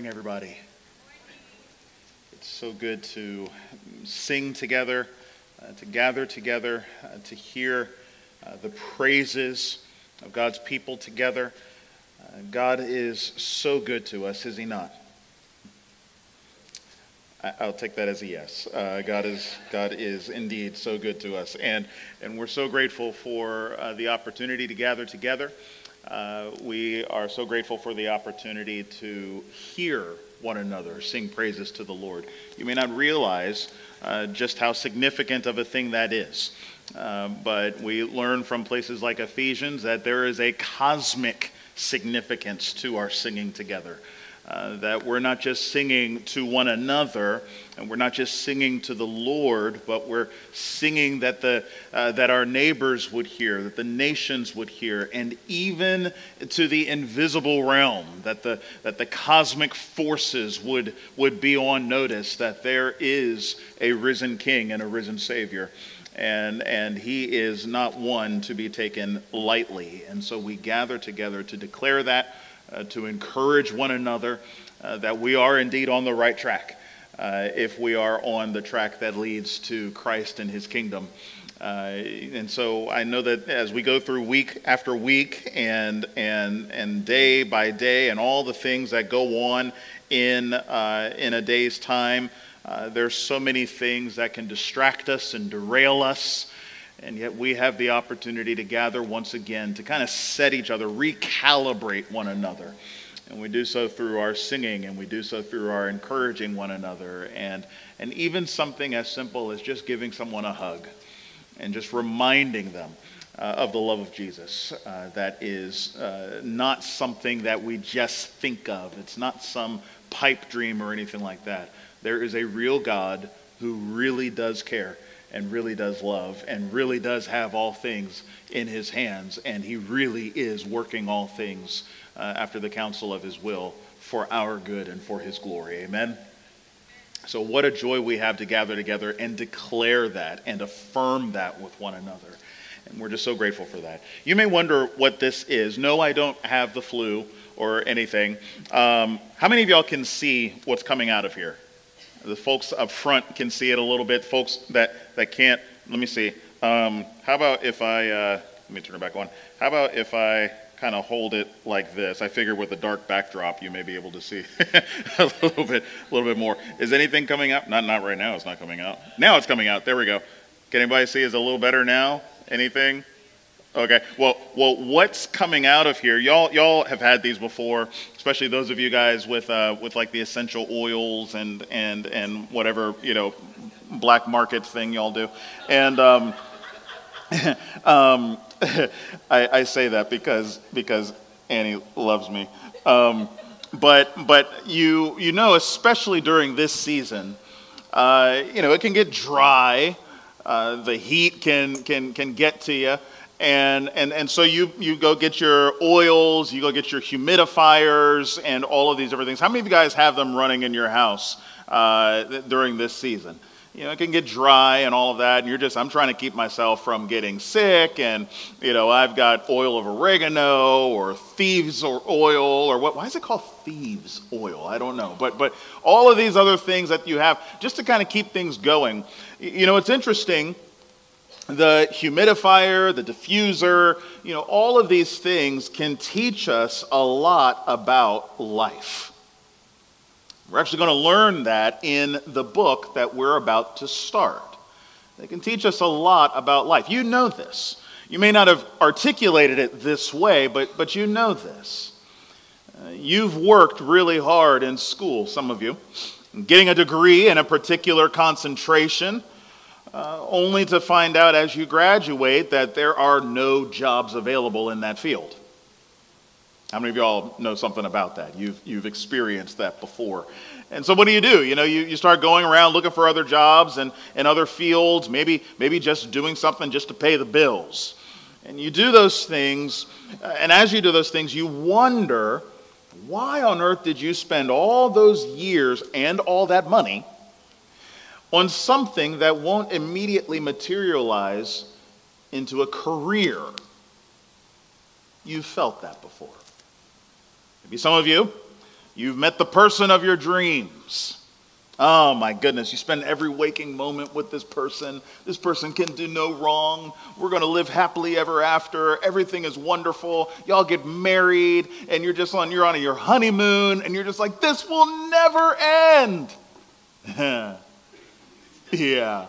morning, everybody. It's so good to sing together, uh, to gather together, uh, to hear uh, the praises of God's people together. Uh, God is so good to us, is He not? I, will take that as a yes. Uh, God is God is indeed so good to us, and and we're so grateful for uh, the opportunity to gather together. Uh, we are so grateful for the opportunity to hear one another sing praises to the Lord. You may not realize uh, just how significant of a thing that is, uh, but we learn from places like Ephesians that there is a cosmic significance to our singing together. Uh, that we're not just singing to one another and we're not just singing to the Lord, but we're singing that, the, uh, that our neighbors would hear, that the nations would hear, and even to the invisible realm, that the, that the cosmic forces would, would be on notice that there is a risen King and a risen Savior. And, and he is not one to be taken lightly. And so we gather together to declare that uh, to encourage one another uh, that we are indeed on the right track uh, if we are on the track that leads to Christ and his kingdom. Uh, and so I know that as we go through week after week and, and, and day by day and all the things that go on in, uh, in a day's time, there's so many things that can distract us and derail us. And yet we have the opportunity to gather once again to kind of set each other, recalibrate one another. And we do so through our singing and we do so through our encouraging one another and, and even something as simple as just giving someone a hug and just reminding them uh, of the love of Jesus. Uh, that is uh, not something that we just think of, it's not some pipe dream or anything like that. There is a real God who really does care and really does love and really does have all things in his hands, and he really is working all things uh, after the counsel of his will for our good and for his glory. Amen. So, what a joy we have to gather together and declare that and affirm that with one another. And we're just so grateful for that. You may wonder what this is. No, I don't have the flu or anything. Um, how many of y'all can see what's coming out of here? The folks up front can see it a little bit. Folks that, that can't, let me see. Um, how about if I, uh, let me turn it back on. How about if I kind of hold it like this? I figure with a dark backdrop, you may be able to see a little bit, a little bit more. Is anything coming up? Not, not right now. It's not coming out. Now it's coming out. There we go. Can anybody see? Is a little better now? Anything? Okay. Well, well, what's coming out of here? Y'all, y'all have had these before, especially those of you guys with, uh, with like the essential oils and and and whatever you know, black market thing y'all do, and um, um, I, I, say that because because Annie loves me, um, but but you you know, especially during this season, uh, you know, it can get dry. Uh, the heat can can can get to you and, and, and so you, you go get your oils, you go get your humidifiers, and all of these different things. How many of you guys have them running in your house uh, during this season? You know, it can get dry and all of that, and you're just, I'm trying to keep myself from getting sick, and, you know, I've got oil of oregano or thieves or oil, or what, why is it called thieves oil? I don't know. But, but all of these other things that you have just to kind of keep things going. You know, it's interesting the humidifier, the diffuser, you know, all of these things can teach us a lot about life. We're actually going to learn that in the book that we're about to start. They can teach us a lot about life. You know this. You may not have articulated it this way, but, but you know this. Uh, you've worked really hard in school, some of you, getting a degree in a particular concentration uh, only to find out as you graduate that there are no jobs available in that field. How many of y'all know something about that? You've, you've experienced that before. And so what do you do? You know, you, you start going around looking for other jobs and, and other fields, maybe, maybe just doing something just to pay the bills. And you do those things, uh, and as you do those things, you wonder why on earth did you spend all those years and all that money on something that won't immediately materialize into a career. You've felt that before. Maybe some of you, You've met the person of your dreams. Oh my goodness, you spend every waking moment with this person. This person can do no wrong. We're going to live happily ever after. Everything is wonderful. Y'all get married and you're just on you're on your honeymoon and you're just like this will never end. yeah.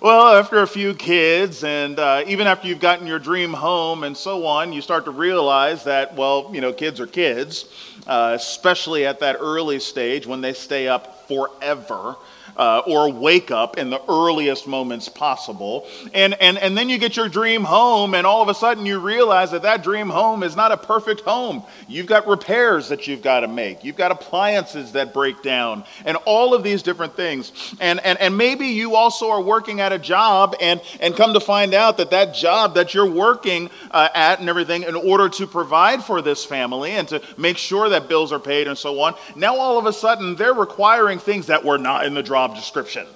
Well, after a few kids, and uh, even after you've gotten your dream home and so on, you start to realize that, well, you know, kids are kids, uh, especially at that early stage when they stay up forever uh, or wake up in the earliest moments possible. And, and, and then you get your dream home, and all of a sudden you realize that that dream home is not a perfect home. You've got repairs that you've got to make, you've got appliances that break down, and all of these different things. And, and, and maybe you also are working at a job and, and come to find out that that job that you're working uh, at and everything in order to provide for this family and to make sure that bills are paid and so on, now all of a sudden they're requiring things that were not in the job job description.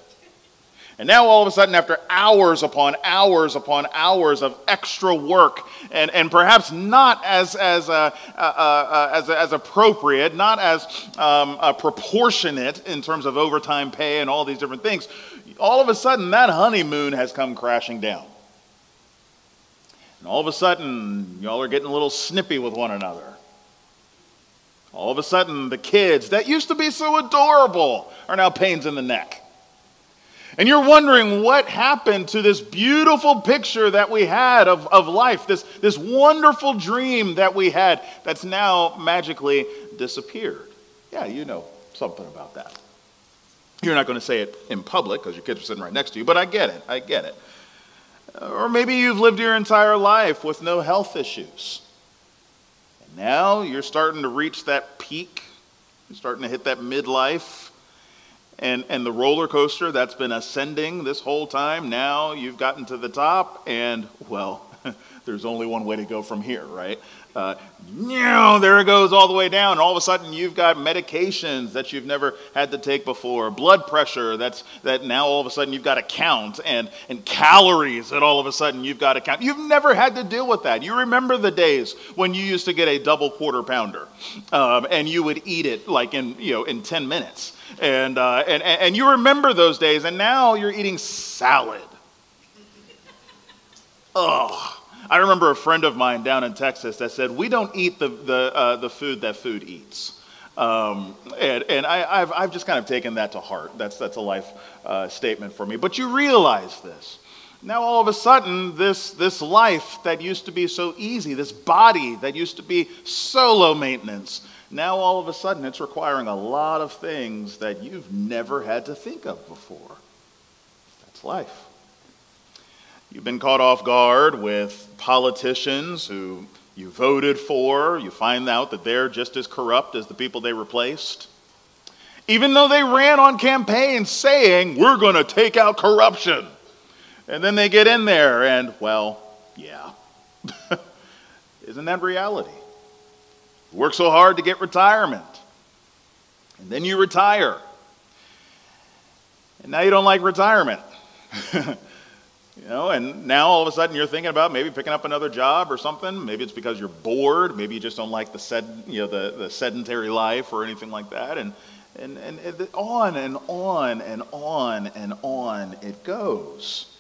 And now, all of a sudden, after hours upon hours upon hours of extra work, and, and perhaps not as, as, uh, uh, uh, as, as appropriate, not as um, proportionate in terms of overtime pay and all these different things, all of a sudden, that honeymoon has come crashing down. And all of a sudden, y'all are getting a little snippy with one another. All of a sudden, the kids that used to be so adorable are now pains in the neck. And you're wondering what happened to this beautiful picture that we had of, of life, this, this wonderful dream that we had that's now magically disappeared. Yeah, you know something about that. You're not going to say it in public because your kids are sitting right next to you, but I get it. I get it. Or maybe you've lived your entire life with no health issues. Now you're starting to reach that peak. You're starting to hit that midlife. And, and the roller coaster that's been ascending this whole time, now you've gotten to the top, and well, there's only one way to go from here, right? Uh, there it goes all the way down. And all of a sudden, you've got medications that you've never had to take before, blood pressure that's that now all of a sudden you've got to count, and, and calories that all of a sudden you've got to count. You've never had to deal with that. You remember the days when you used to get a double quarter pounder, um, and you would eat it like in you know in 10 minutes, and, uh, and and you remember those days, and now you're eating salad. Ugh. I remember a friend of mine down in Texas that said, We don't eat the, the, uh, the food that food eats. Um, and and I, have I've just kind of taken that to heart. That's, that's a life uh, statement for me. But you realize this. Now, all of a sudden, this, this life that used to be so easy, this body that used to be so low maintenance, now all of a sudden it's requiring a lot of things that you've never had to think of before. That's life. You've been caught off guard with politicians who you voted for. You find out that they're just as corrupt as the people they replaced. Even though they ran on campaigns saying, we're going to take out corruption. And then they get in there and, well, yeah. Isn't that reality? Work so hard to get retirement. And then you retire. And now you don't like retirement. You know, and now all of a sudden you're thinking about maybe picking up another job or something. Maybe it's because you're bored. Maybe you just don't like the sed, you know, the, the sedentary life or anything like that. And, and, and on and on and on and on it goes.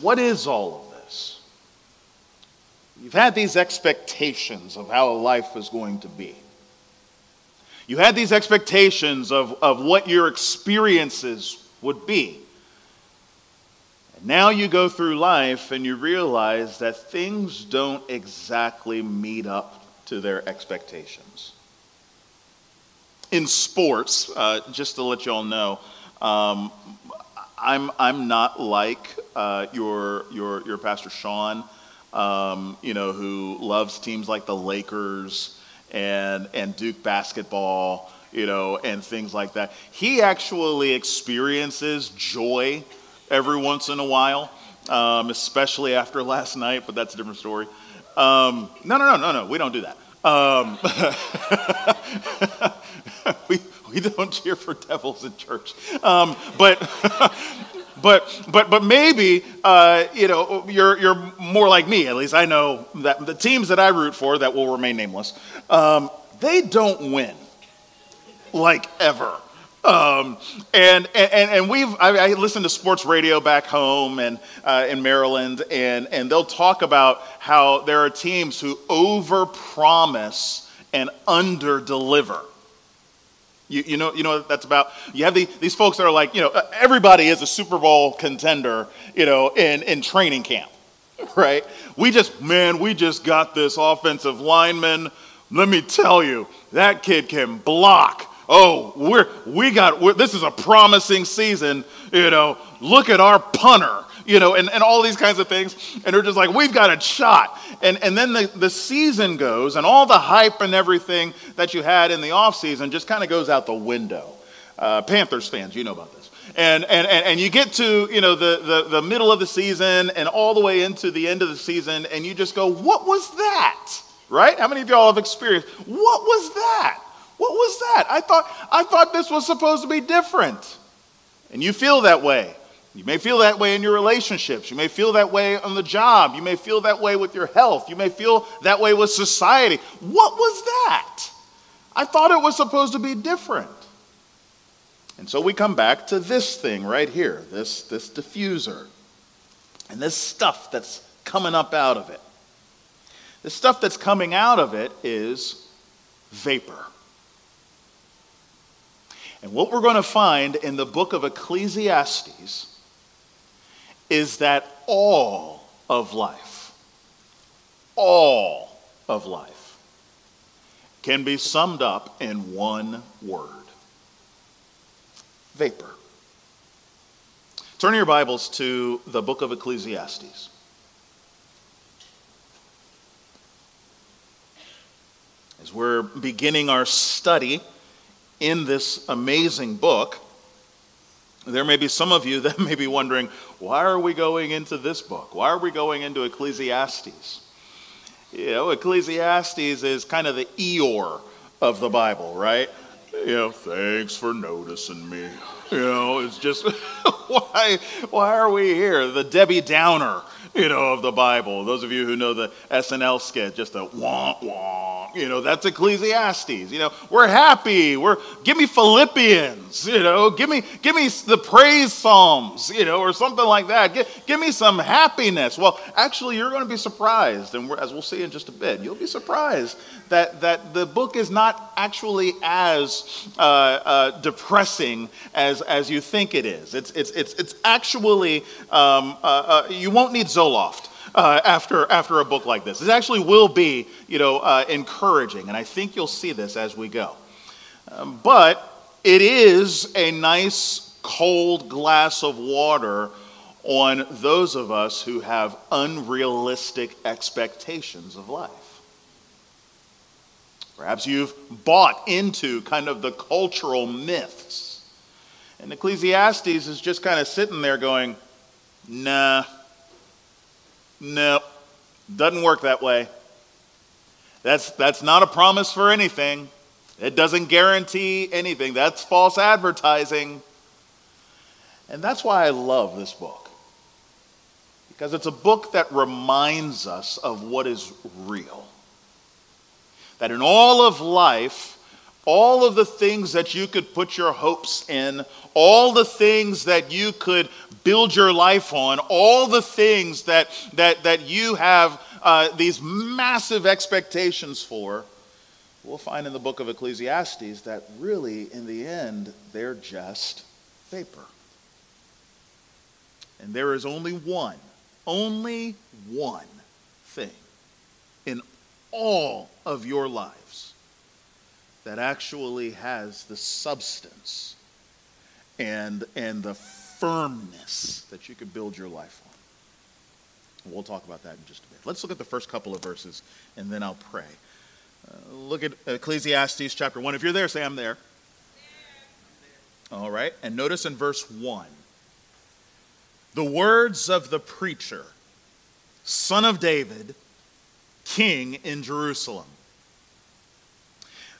What is all of this? You've had these expectations of how life is going to be. You had these expectations of, of what your experiences would be. Now you go through life and you realize that things don't exactly meet up to their expectations. In sports, uh, just to let you all know, um, I'm, I'm not like uh, your, your, your Pastor Sean, um, you know, who loves teams like the Lakers and, and Duke basketball, you know, and things like that. He actually experiences joy every once in a while, um, especially after last night, but that's a different story. Um, no, no, no, no, no, we don't do that. Um, we, we don't cheer for devils in church. Um, but, but, but, but maybe, uh, you know, you're, you're more like me, at least I know that the teams that I root for that will remain nameless, um, they don't win like ever. Um, and, and, and we've, I, I listen to sports radio back home and uh, in Maryland, and, and they'll talk about how there are teams who overpromise and underdeliver. You, you, know, you know that's about? You have the, these folks that are like, you know, everybody is a Super Bowl contender, you know, in, in training camp, right? We just, man, we just got this offensive lineman. Let me tell you, that kid can block. Oh, we're, we got, we're, this is a promising season, you know, look at our punter you know, and, and all these kinds of things. And they're just like, we've got a shot. And, and then the, the season goes, and all the hype and everything that you had in the offseason just kind of goes out the window. Uh, Panthers fans, you know about this. And, and, and, and you get to, you know, the, the, the middle of the season and all the way into the end of the season, and you just go, what was that? Right? How many of y'all have experienced, what was that? What was that? I thought, I thought this was supposed to be different. And you feel that way. You may feel that way in your relationships. You may feel that way on the job. You may feel that way with your health. You may feel that way with society. What was that? I thought it was supposed to be different. And so we come back to this thing right here, this, this diffuser, and this stuff that's coming up out of it. The stuff that's coming out of it is vapor. And what we're going to find in the book of Ecclesiastes is that all of life, all of life, can be summed up in one word vapor. Turn your Bibles to the book of Ecclesiastes. As we're beginning our study in this amazing book, there may be some of you that may be wondering, why are we going into this book? Why are we going into Ecclesiastes? You know, Ecclesiastes is kind of the Eeyore of the Bible, right? You know, thanks for noticing me. You know, it's just why why are we here? The Debbie Downer, you know, of the Bible. Those of you who know the SNL skit, just a wah wah. You know, that's Ecclesiastes. You know, we're happy. We're give me Philippians. You know, give me give me the praise psalms. You know, or something like that. Give, give me some happiness. Well, actually, you're going to be surprised, and as we'll see in just a bit, you'll be surprised that, that the book is not actually as uh, uh, depressing as, as you think it is. It's, it's, it's, it's actually, um, uh, uh you won't need Zoloft. Uh, after, after a book like this. It actually will be, you know, uh, encouraging, and I think you'll see this as we go. Um, but it is a nice cold glass of water on those of us who have unrealistic expectations of life. Perhaps you've bought into kind of the cultural myths. And Ecclesiastes is just kind of sitting there going, nah, no, doesn't work that way. That's, that's not a promise for anything. It doesn't guarantee anything. That's false advertising. And that's why I love this book. Because it's a book that reminds us of what is real that in all of life, all of the things that you could put your hopes in, all the things that you could build your life on, all the things that, that, that you have uh, these massive expectations for, we'll find in the book of Ecclesiastes that really, in the end, they're just vapor. And there is only one, only one thing in all of your lives that actually has the substance and, and the firmness that you could build your life on. We'll talk about that in just a bit. Let's look at the first couple of verses and then I'll pray. Uh, look at Ecclesiastes chapter 1. If you're there, say, I'm there. All right. And notice in verse 1 the words of the preacher, son of David, king in Jerusalem.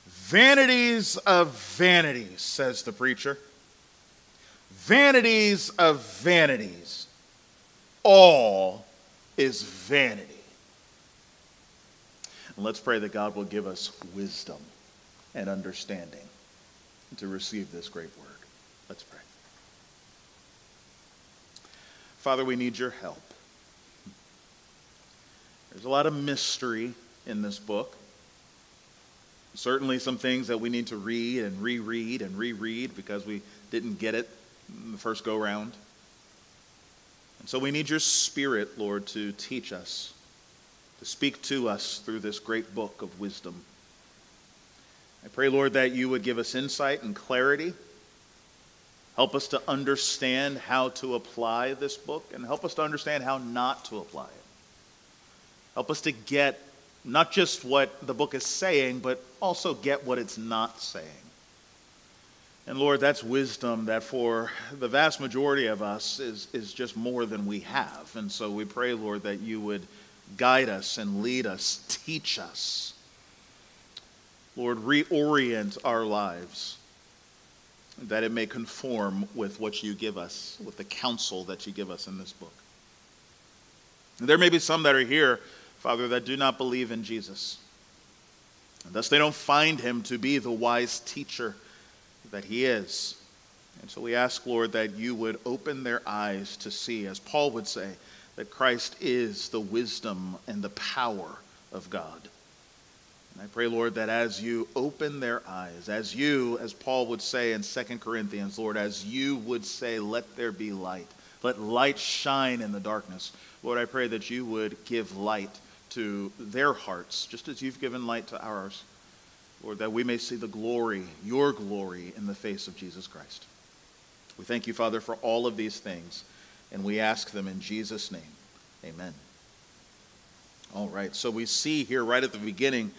Vanities of vanities, says the preacher. Vanities of vanities. All is vanity. And let's pray that God will give us wisdom and understanding to receive this great word. Let's pray. Father, we need your help. There's a lot of mystery in this book. Certainly, some things that we need to read and reread and reread because we didn't get it the first go round. And so we need your spirit, Lord, to teach us, to speak to us through this great book of wisdom. I pray, Lord, that you would give us insight and clarity. Help us to understand how to apply this book and help us to understand how not to apply it. Help us to get not just what the book is saying, but also get what it's not saying. And Lord, that's wisdom that for the vast majority of us is, is just more than we have. And so we pray, Lord, that you would guide us and lead us, teach us. Lord, reorient our lives that it may conform with what you give us, with the counsel that you give us in this book. There may be some that are here Father, that do not believe in Jesus. And thus they don't find him to be the wise teacher that he is. And so we ask, Lord, that you would open their eyes to see, as Paul would say, that Christ is the wisdom and the power of God. And I pray, Lord, that as you open their eyes, as you, as Paul would say in 2 Corinthians, Lord, as you would say, let there be light, let light shine in the darkness. Lord, I pray that you would give light to their hearts, just as you've given light to ours. Lord, that we may see the glory, your glory, in the face of Jesus Christ. We thank you, Father, for all of these things, and we ask them in Jesus' name. Amen. All right, so we see here right at the beginning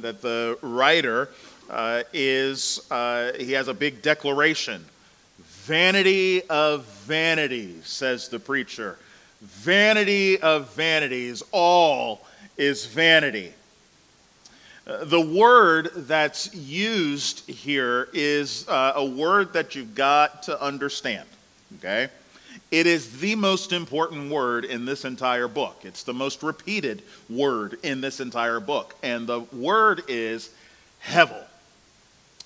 that the writer uh, is, uh, he has a big declaration. Vanity of vanities, says the preacher. Vanity of vanities, all is vanity. Uh, the word that's used here is uh, a word that you've got to understand, okay? It is the most important word in this entire book. It's the most repeated word in this entire book. And the word is hevel.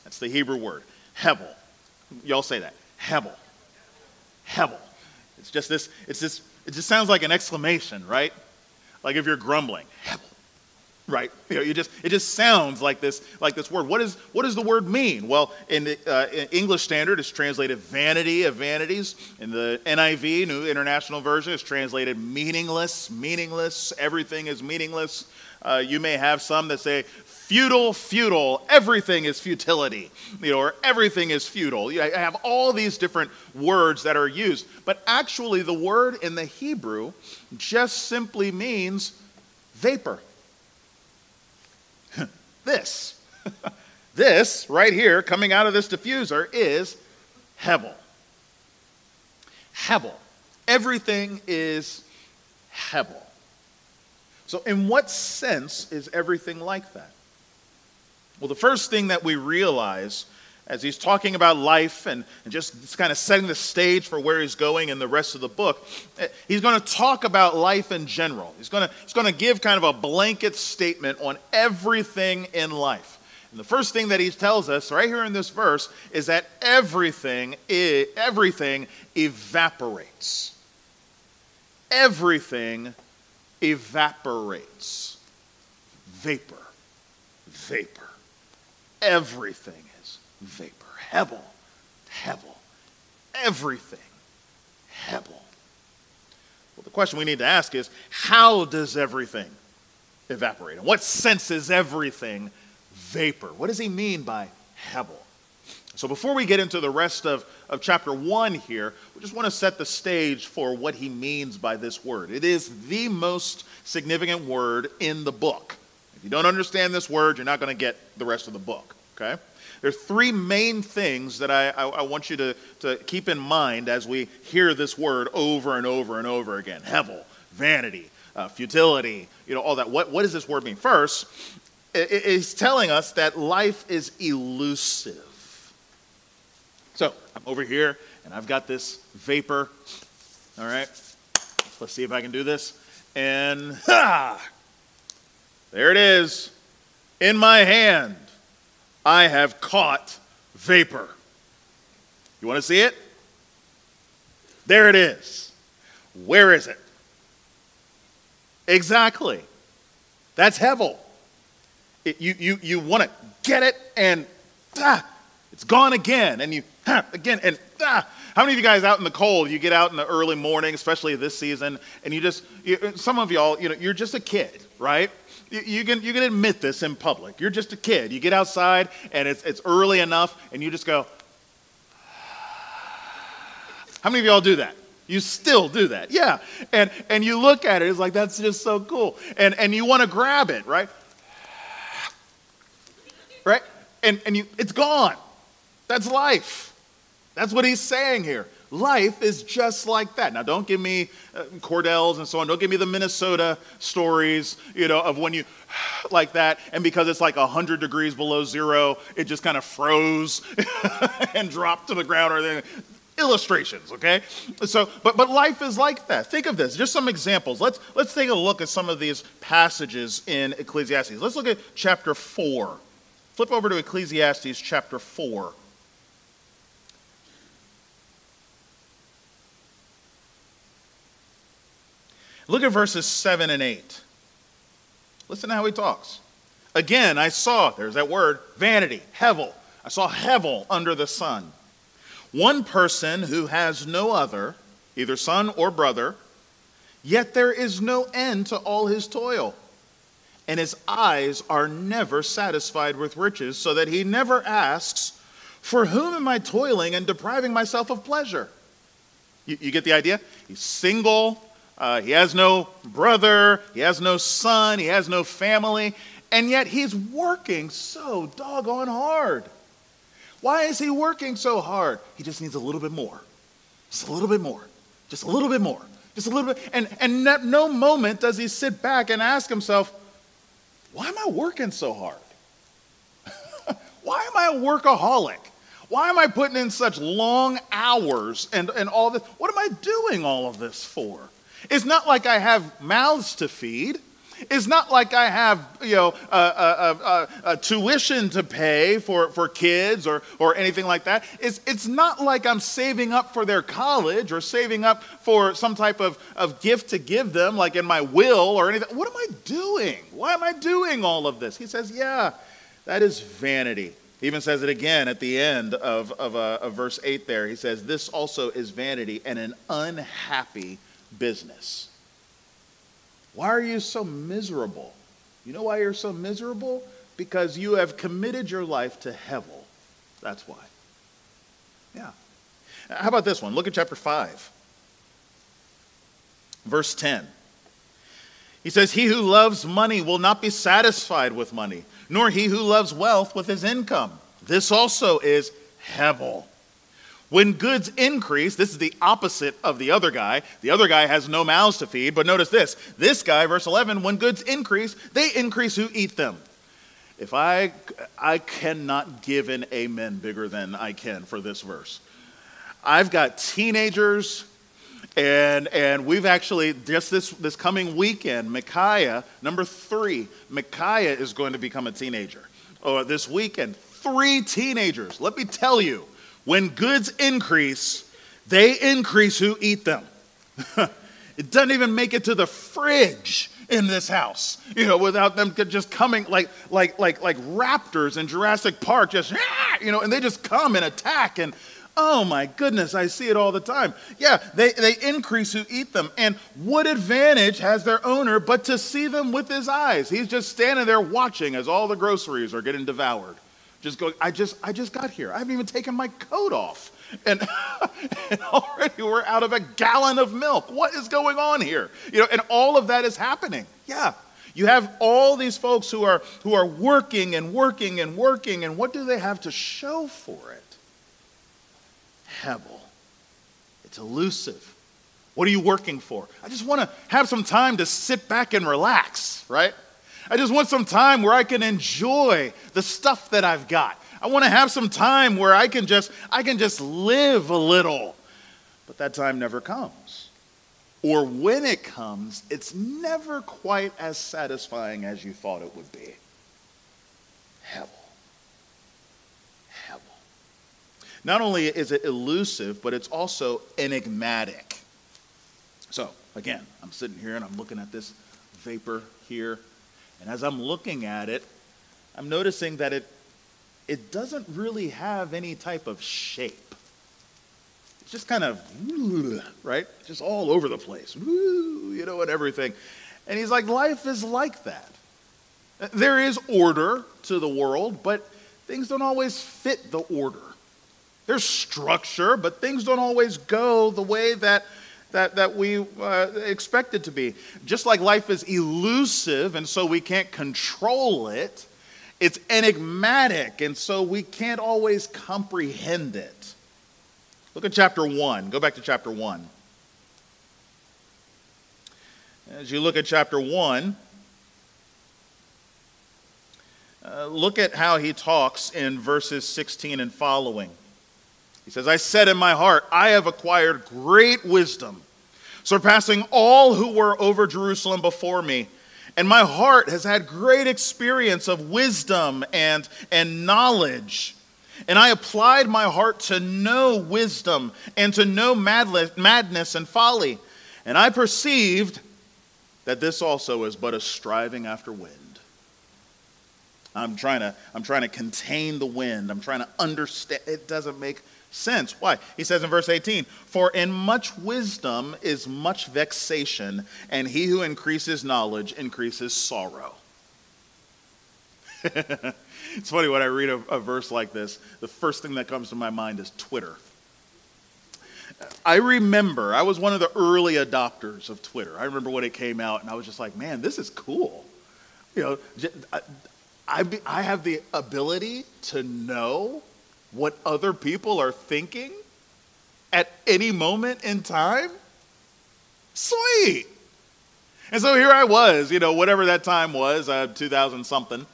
That's the Hebrew word. Hevel. Y'all say that. Hevel. Hevel. It's just this, it's this it just sounds like an exclamation, right? Like if you're grumbling, right? You know, you just it just sounds like this like this word. What is what does the word mean? Well, in the uh, English Standard, it's translated vanity of vanities. In the NIV, New International Version, it's translated meaningless, meaningless. Everything is meaningless. Uh, you may have some that say futile, futile, everything is futility, you know, or everything is futile. You have all these different words that are used, but actually the word in the Hebrew just simply means vapor. This, this right here coming out of this diffuser is Hevel. Hevel. Everything is Hevel. So, in what sense is everything like that? Well, the first thing that we realize as he's talking about life and, and just kind of setting the stage for where he's going in the rest of the book, eh, he's going to talk about life in general. He's going to, he's going to give kind of a blanket statement on everything in life. And the first thing that he tells us right here in this verse is that everything, everything evaporates. Everything evaporates. Vapor. Vapor everything vapor. Hevel, Hevel, everything, Hevel. Well, the question we need to ask is how does everything evaporate? In what sense is everything vapor? What does he mean by Hevel? So, before we get into the rest of, of chapter one here, we just want to set the stage for what he means by this word. It is the most significant word in the book. If you don't understand this word, you're not going to get the rest of the book okay? There are three main things that I, I, I, want you to, to keep in mind as we hear this word over and over and over again Hevel, vanity, uh, futility, you know, all that. What, what does this word mean? First, it, it's telling us that life is elusive. So I'm over here and I've got this vapor. All right, let's see if I can do this. And ha! There it is in my hand. I have caught vapor. You want to see it? There it is. Where is it? Exactly. That's Hevel. It, you you, you want to get it, and ah, it's gone again, and you ah, again, and ah. How many of you guys out in the cold, you get out in the early morning, especially this season, and you just, you, some of y'all, you know, you're just a kid, right? You, can, you can admit this in public. You're just a kid. You get outside, and it's, it's early enough, and you just go, how many of y'all do that? You still do that. Yeah. And and you look at it, it's like that's just so cool. And and you want to grab it, right? Right? And and you it's gone. That's life. That's what he's saying here. Life is just like that. Now, don't give me uh, Cordell's and so on. Don't give me the Minnesota stories, you know, of when you like that, and because it's like 100 degrees below zero, it just kind of froze and dropped to the ground. Or then illustrations, okay? So, but, but life is like that. Think of this, just some examples. Let's, let's take a look at some of these passages in Ecclesiastes. Let's look at chapter 4. Flip over to Ecclesiastes chapter 4. Look at verses 7 and 8. Listen to how he talks. Again, I saw, there's that word, vanity, hevel. I saw hevel under the sun one person who has no other, either son or brother, yet there is no end to all his toil. And his eyes are never satisfied with riches, so that he never asks, For whom am I toiling and depriving myself of pleasure? You, you get the idea? He's single, uh, he has no brother, he has no son, he has no family, and yet he's working so doggone hard. Why is he working so hard? He just needs a little bit more. Just a little bit more. Just a little bit more. Just a little bit. And, and no moment does he sit back and ask himself, why am I working so hard? why am I a workaholic? Why am I putting in such long hours and, and all this? What am I doing all of this for? It's not like I have mouths to feed. It's not like I have, you know, a, a, a, a, tuition to pay for, for kids or, or anything like that. It's, it's not like I'm saving up for their college or saving up for some type of, of gift to give them, like in my will or anything. What am I doing? Why am I doing all of this? He says, yeah, that is vanity. He even says it again at the end of, of, uh, of verse 8 there. He says, This also is vanity and an unhappy business. Why are you so miserable? You know why you're so miserable? Because you have committed your life to Hevel. That's why. Yeah. How about this one? Look at chapter 5, verse 10. He says, He who loves money will not be satisfied with money, nor he who loves wealth with his income. This also is Hevel. When goods increase, this is the opposite of the other guy. The other guy has no mouths to feed, but notice this. This guy, verse 11, when goods increase, they increase who eat them. If I I cannot give an amen bigger than I can for this verse. I've got teenagers and and we've actually just this this coming weekend, Micaiah, number 3, Micaiah is going to become a teenager. Oh, this weekend, three teenagers. Let me tell you, when goods increase, they increase who eat them. it doesn't even make it to the fridge in this house, you know, without them just coming like like like like raptors in Jurassic Park, just ah! you know, and they just come and attack and oh my goodness, I see it all the time. Yeah, they, they increase who eat them. And what advantage has their owner but to see them with his eyes? He's just standing there watching as all the groceries are getting devoured just going, I just, I just got here. I haven't even taken my coat off. And, and already we're out of a gallon of milk. What is going on here? You know, and all of that is happening. Yeah. You have all these folks who are who are working and working and working, and what do they have to show for it? Hevel. It's elusive. What are you working for? I just want to have some time to sit back and relax, right? I just want some time where I can enjoy the stuff that I've got. I want to have some time where I can just I can just live a little. But that time never comes. Or when it comes, it's never quite as satisfying as you thought it would be. Hevel. Hevel. not only is it elusive, but it's also enigmatic. So, again, I'm sitting here and I'm looking at this vapor here. And as I'm looking at it, I'm noticing that it, it doesn't really have any type of shape. It's just kind of, right? Just all over the place, you know, and everything. And he's like, life is like that. There is order to the world, but things don't always fit the order. There's structure, but things don't always go the way that, that, that we uh, expect it to be. Just like life is elusive, and so we can't control it, it's enigmatic, and so we can't always comprehend it. Look at chapter 1. Go back to chapter 1. As you look at chapter 1, uh, look at how he talks in verses 16 and following. He says, I said in my heart, I have acquired great wisdom, surpassing all who were over Jerusalem before me. And my heart has had great experience of wisdom and, and knowledge. And I applied my heart to know wisdom and to know madness and folly. And I perceived that this also is but a striving after wind. I'm trying to, I'm trying to contain the wind. I'm trying to understand. It doesn't make sense. Why? He says in verse 18, For in much wisdom is much vexation, and he who increases knowledge increases sorrow. it's funny when I read a, a verse like this, the first thing that comes to my mind is Twitter. I remember, I was one of the early adopters of Twitter. I remember when it came out, and I was just like, man, this is cool. You know, I, be, I have the ability to know what other people are thinking at any moment in time. Sweet. And so here I was, you know, whatever that time was, uh, 2000 something.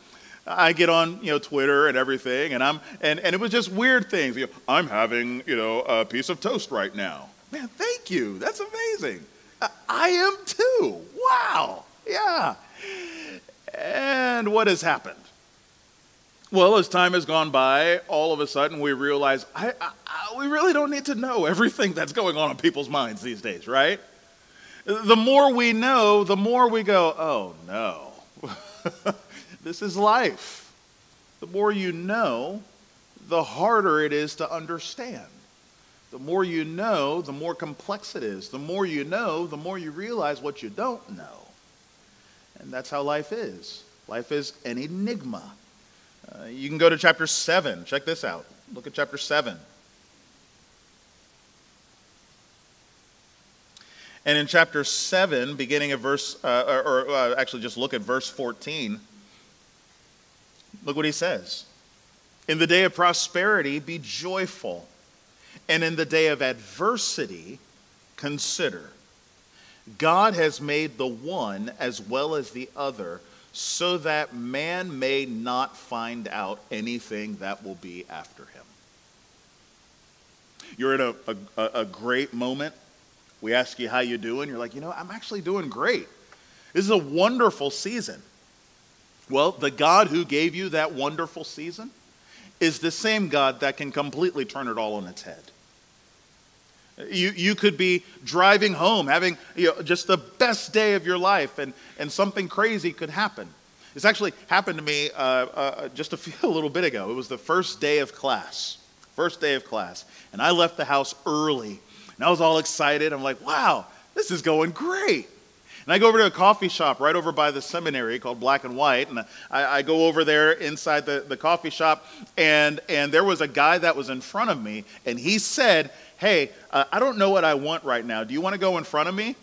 I get on, you know, Twitter and everything, and I'm, and, and it was just weird things. You know, I'm having, you know, a piece of toast right now. Man, thank you. That's amazing. I am too. Wow. Yeah. And what has happened? Well, as time has gone by, all of a sudden we realize I, I, I, we really don't need to know everything that's going on in people's minds these days, right? The more we know, the more we go, oh no, this is life. The more you know, the harder it is to understand. The more you know, the more complex it is. The more you know, the more you realize what you don't know. And that's how life is. Life is an enigma. Uh, you can go to chapter 7. Check this out. Look at chapter 7. And in chapter 7, beginning of verse, uh, or, or uh, actually just look at verse 14, look what he says. In the day of prosperity, be joyful. And in the day of adversity, consider. God has made the one as well as the other so that man may not find out anything that will be after him. You're in a, a, a great moment. We ask you how you doing. You're like, you know, I'm actually doing great. This is a wonderful season. Well, the God who gave you that wonderful season is the same God that can completely turn it all on its head. You, you could be driving home, having you know, just the best day of your life, and, and something crazy could happen. This actually happened to me uh, uh, just a, few, a little bit ago. It was the first day of class. First day of class. And I left the house early. And I was all excited. I'm like, wow, this is going great. And I go over to a coffee shop right over by the seminary called Black and White. And I, I, go over there inside the, the coffee shop, and, and there was a guy that was in front of me, and he said, Hey, uh, I don't know what I want right now. Do you want to go in front of me?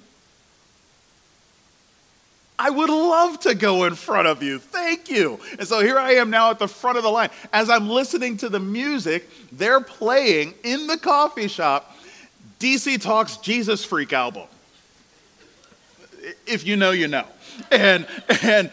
I would love to go in front of you. Thank you. And so here I am now at the front of the line. As I'm listening to the music, they're playing in the coffee shop DC Talk's Jesus Freak album. If you know, you know and and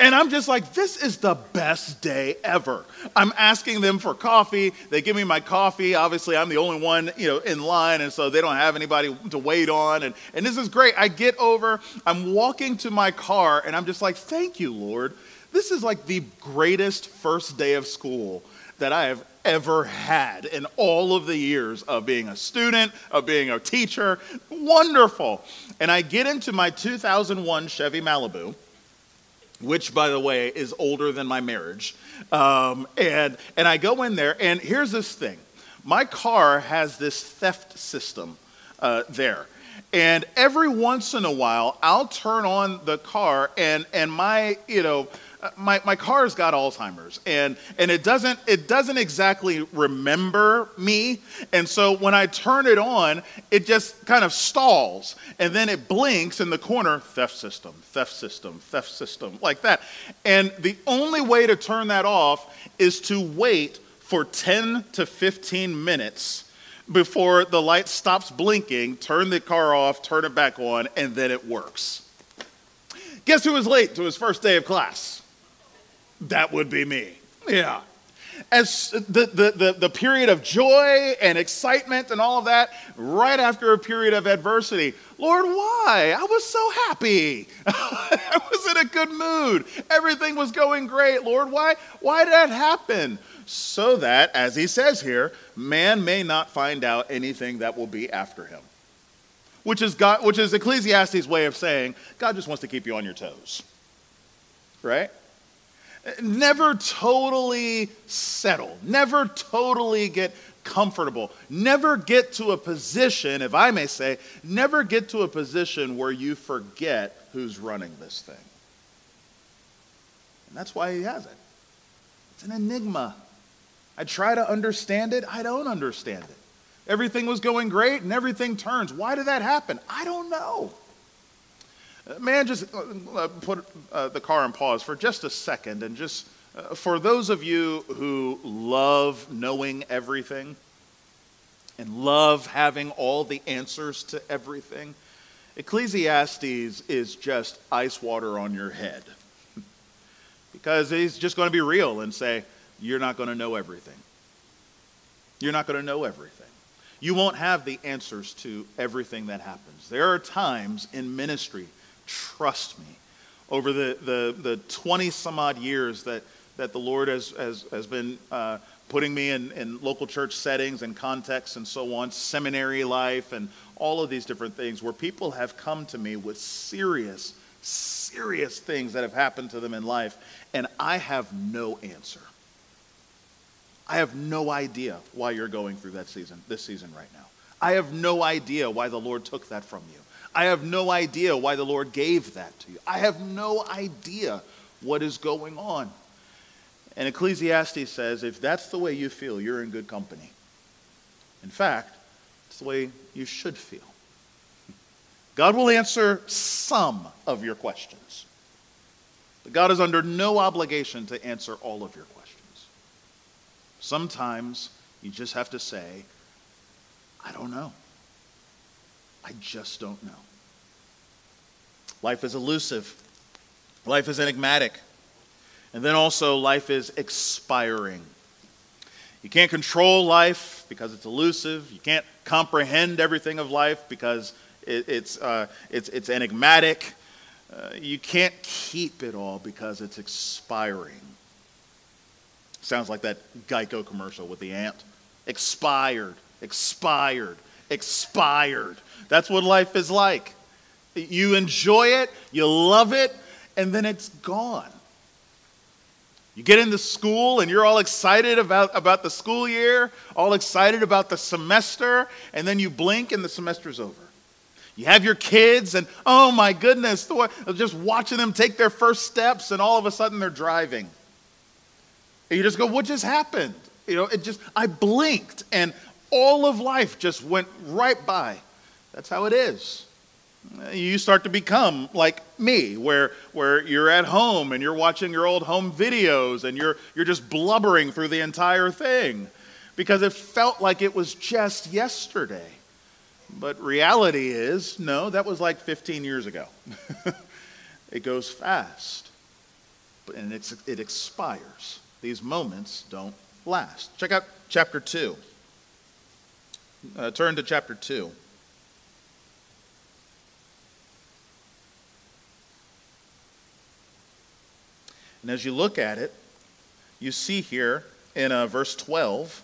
and I'm just like, this is the best day ever. I'm asking them for coffee. They give me my coffee. Obviously, I'm the only one, you know, in line, and so they don't have anybody to wait on. And and this is great. I get over. I'm walking to my car, and I'm just like, thank you, Lord. This is like the greatest first day of school that I have ever had in all of the years of being a student, of being a teacher. Wonderful. And I get into my 2001 Chevy Malibu, which, by the way, is older than my marriage. Um, and, and I go in there, and here's this thing my car has this theft system uh, there. And every once in a while, I'll turn on the car, and, and my, you know, my, my car's got Alzheimer's and, and it doesn't it doesn't exactly remember me. And so when I turn it on, it just kind of stalls and then it blinks in the corner, theft system, theft system, theft system, like that. And the only way to turn that off is to wait for 10 to 15 minutes before the light stops blinking, turn the car off, turn it back on, and then it works. Guess who was late to his first day of class? That would be me. Yeah. As the, the, the, the, period of joy and excitement and all of that, right after a period of adversity. Lord, why? I was so happy. I was in a good mood. Everything was going great. Lord, why? Why did that happen? So that, as he says here, man may not find out anything that will be after him. Which is, God, which is Ecclesiastes' way of saying God just wants to keep you on your toes. Right? Never totally settle. Never totally get comfortable. Never get to a position, if I may say, never get to a position where you forget who's running this thing. And that's why he has it. It's an enigma. I try to understand it, I don't understand it. Everything was going great and everything turns. Why did that happen? I don't know. Man, just uh, uh, put uh, the car on pause for just a second and just for those of you who love knowing everything and love having all the answers to everything, Ecclesiastes is just ice water on your head. because he's just going to be real and say, You're not going to know everything. You're not going to know everything. You won't have the answers to everything that happens. There are times in ministry trust me. Over the, the, the 20 some odd years that, that the Lord has, has, has been uh, putting me in, in local church settings and contexts and so on, seminary life, and all of these different things, where people have come to me with serious, serious things that have happened to them in life, and I have no answer. I have no idea why you're going through that season, this season right now. I have no idea why the Lord took that from you. I have no idea why the Lord gave that to you. I have no idea what is going on. And Ecclesiastes says if that's the way you feel, you're in good company. In fact, it's the way you should feel. God will answer some of your questions. But God is under no obligation to answer all of your questions. Sometimes you just have to say, I don't know. I just don't know. Life is elusive, life is enigmatic, and then also life is expiring. You can't control life because it's elusive. You can't comprehend everything of life because it, it's, uh, it's, it's enigmatic. Uh, you can't keep it all because it's expiring. Sounds like that Geico commercial with the ant. Expired, expired, expired. That's what life is like. You enjoy it, you love it, and then it's gone. You get into school and you're all excited about, about the school year, all excited about the semester, and then you blink and the semester's over. You have your kids, and oh my goodness, just watching them take their first steps, and all of a sudden they're driving. And you just go, What just happened? You know, it just, I blinked, and all of life just went right by. That's how it is. You start to become like me, where, where you're at home and you're watching your old home videos and you're, you're just blubbering through the entire thing because it felt like it was just yesterday. But reality is, no, that was like 15 years ago. it goes fast, and it expires. These moments don't last. Check out chapter 2. Uh, turn to chapter 2. And as you look at it, you see here in uh, verse 12.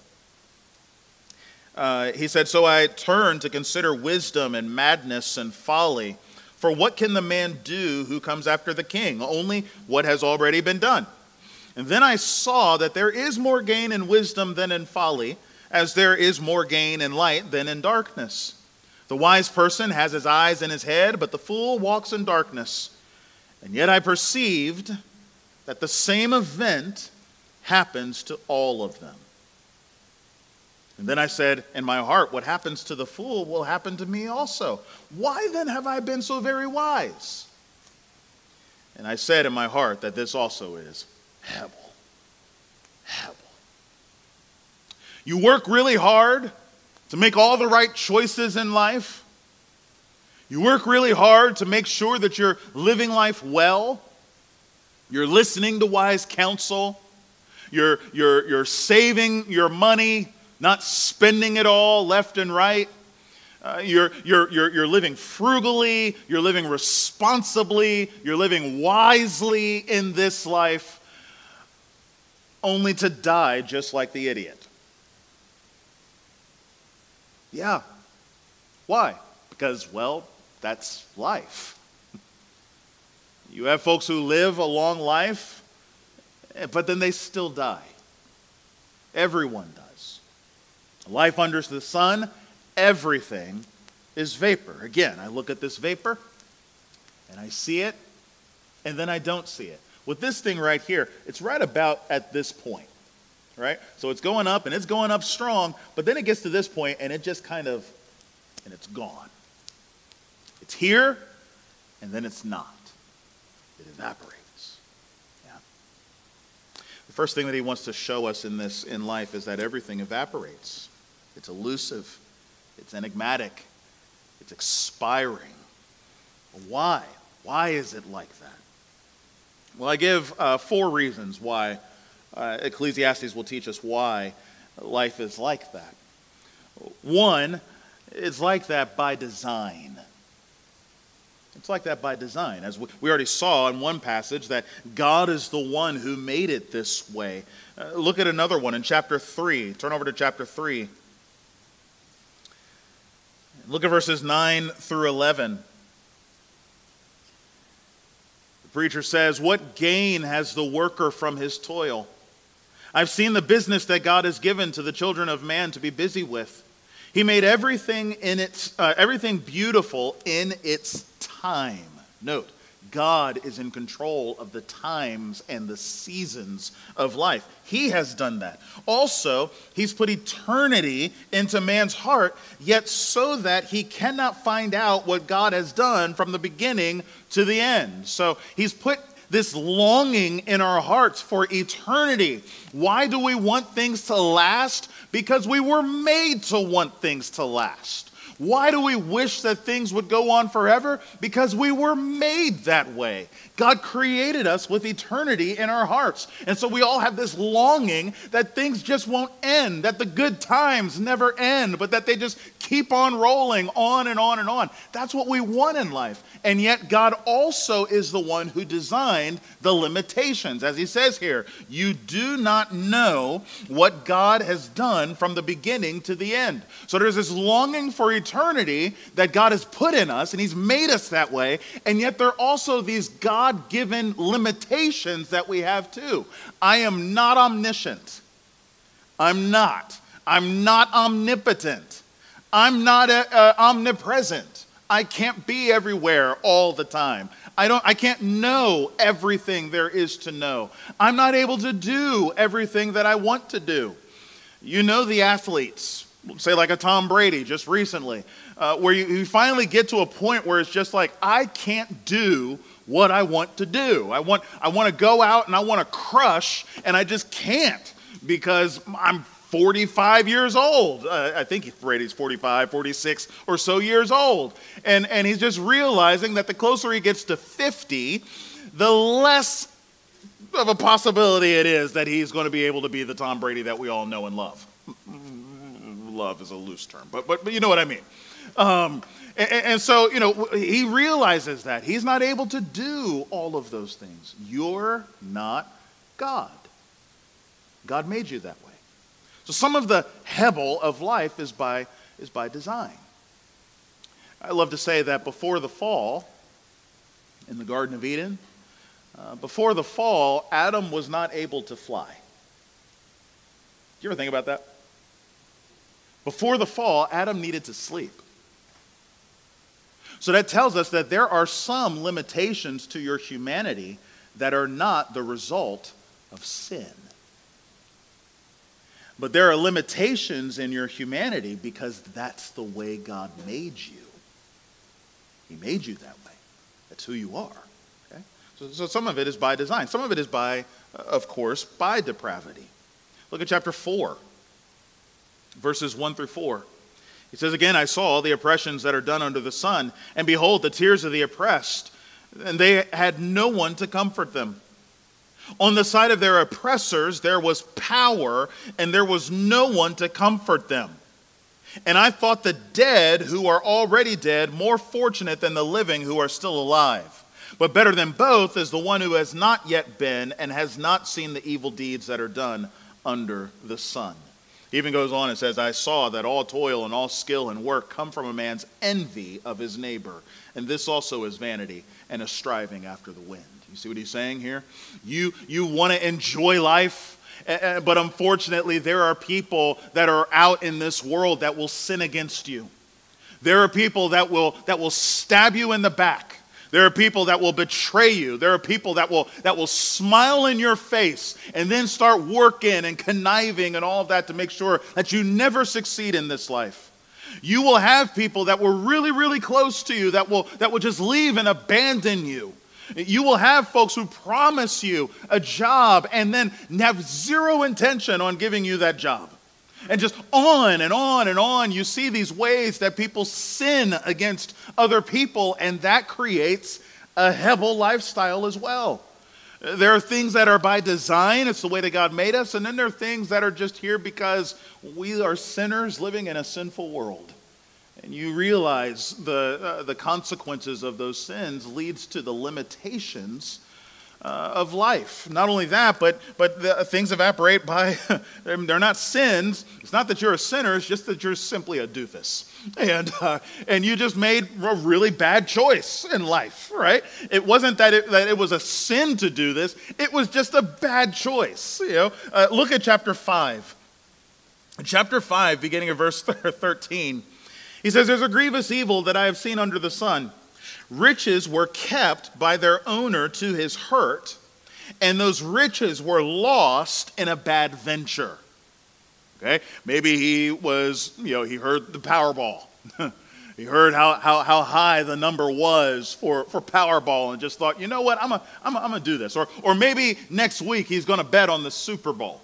Uh, he said, So I turned to consider wisdom and madness and folly. For what can the man do who comes after the king? Only what has already been done. And then I saw that there is more gain in wisdom than in folly, as there is more gain in light than in darkness. The wise person has his eyes in his head, but the fool walks in darkness. And yet I perceived that the same event happens to all of them. And then I said in my heart, What happens to the fool will happen to me also. Why then have I been so very wise? And I said in my heart that this also is Hevel. Hevel. You work really hard to make all the right choices in life. You work really hard to make sure that you're living life well. You're listening to wise counsel. You're, you're, you're saving your money not spending it all left and right. Uh, you're, you're, you're, you're living frugally, you're living responsibly, you're living wisely in this life, only to die just like the idiot. Yeah. Why? Because, well, that's life. You have folks who live a long life, eh, but then they still die. Everyone does. Life under the sun, everything is vapor. Again, I look at this vapor and I see it and then I don't see it. With this thing right here, it's right about at this point, right? So it's going up and it's going up strong, but then it gets to this point and it just kind of, and it's gone. It's here and then it's not. It evaporates. Yeah. The first thing that he wants to show us in this in life is that everything evaporates. It's elusive, it's enigmatic, it's expiring. Why? Why is it like that? Well, I give uh, four reasons why uh, Ecclesiastes will teach us why life is like that. One, it's like that by design. It's like that by design. As we already saw in one passage, that God is the one who made it this way. Uh, look at another one in chapter 3. Turn over to chapter 3. Look at verses 9 through 11. The preacher says, What gain has the worker from his toil? I've seen the business that God has given to the children of man to be busy with. He made everything in its uh, everything beautiful in its time. Note, God is in control of the times and the seasons of life. He has done that. Also, He's put eternity into man's heart, yet so that he cannot find out what God has done from the beginning to the end. So, He's put this longing in our hearts for eternity. Why do we want things to last? Because we were made to want things to last. Why do we wish that things would go on forever? Because we were made that way. God created us with eternity in our hearts. And so we all have this longing that things just won't end, that the good times never end, but that they just keep on rolling on and on and on. That's what we want in life. And yet, God also is the one who designed the limitations. As he says here, you do not know what God has done from the beginning to the end. So there's this longing for eternity that God has put in us, and he's made us that way. And yet, there are also these God God given limitations that we have too. I am not omniscient. I'm not. I'm not omnipotent. I'm not uh, uh, omnipresent. I can't be everywhere all the time. I don't I can't know everything there is to know. I'm not able to do everything that I want to do. You know the athletes, say like a Tom Brady just recently, uh, where you, you finally get to a point where it's just like, I can't do what I want to do. I want, I want to go out and I want to crush, and I just can't because I'm 45 years old. Uh, I think Brady's 45, 46 or so years old. And, and he's just realizing that the closer he gets to 50, the less of a possibility it is that he's going to be able to be the Tom Brady that we all know and love. Love is a loose term, but, but, but you know what I mean. Um, and, and so, you know, he realizes that. He's not able to do all of those things. You're not God. God made you that way. So some of the hebel of life is by, is by design. I love to say that before the fall, in the Garden of Eden, uh, before the fall, Adam was not able to fly. Do you ever think about that? Before the fall, Adam needed to sleep. So that tells us that there are some limitations to your humanity that are not the result of sin. But there are limitations in your humanity because that's the way God made you. He made you that way. That's who you are. Okay? So, so some of it is by design. Some of it is by, uh, of course, by depravity. Look at chapter 4, verses 1 through 4. He says, Again, I saw all the oppressions that are done under the sun, and behold, the tears of the oppressed, and they had no one to comfort them. On the side of their oppressors, there was power, and there was no one to comfort them. And I thought the dead who are already dead more fortunate than the living who are still alive. But better than both is the one who has not yet been and has not seen the evil deeds that are done under the sun. He even goes on and says, I saw that all toil and all skill and work come from a man's envy of his neighbor. And this also is vanity and a striving after the wind. You see what he's saying here? You, you want to enjoy life, eh, eh, but unfortunately, there are people that are out in this world that will sin against you. There are people that will, that will stab you in the back. There are people that will betray you. There are people that will, that will smile in your face and then start working and conniving and all of that to make sure that you never succeed in this life. You will have people that were really, really close to you that will, that will just leave and abandon you. You will have folks who promise you a job and then have zero intention on giving you that job. And just on and on and on, you see these ways that people sin against other people, and that creates a Hebel lifestyle as well. There are things that are by design, it's the way that God made us, and then there are things that are just here because we are sinners living in a sinful world. And you realize the, uh, the consequences of those sins leads to the limitations uh, of life. Not only that, but, but the, things evaporate by, they're not sins. It's not that you're a sinner, it's just that you're simply a doofus. And, uh, and you just made a really bad choice in life, right? It wasn't that it, that it was a sin to do this, it was just a bad choice. You know? Uh, look at chapter 5. chapter 5, beginning of verse 13, he says, There's a grievous evil that I have seen under the sun riches were kept by their owner to his hurt, and those riches were lost in a bad venture. Okay? Maybe he was, you know, he heard the Powerball. he heard how, how, how high the number was for, for Powerball and just thought, you know what, I'm going I'm to do this. Or, or maybe next week he's going to bet on the Super Bowl.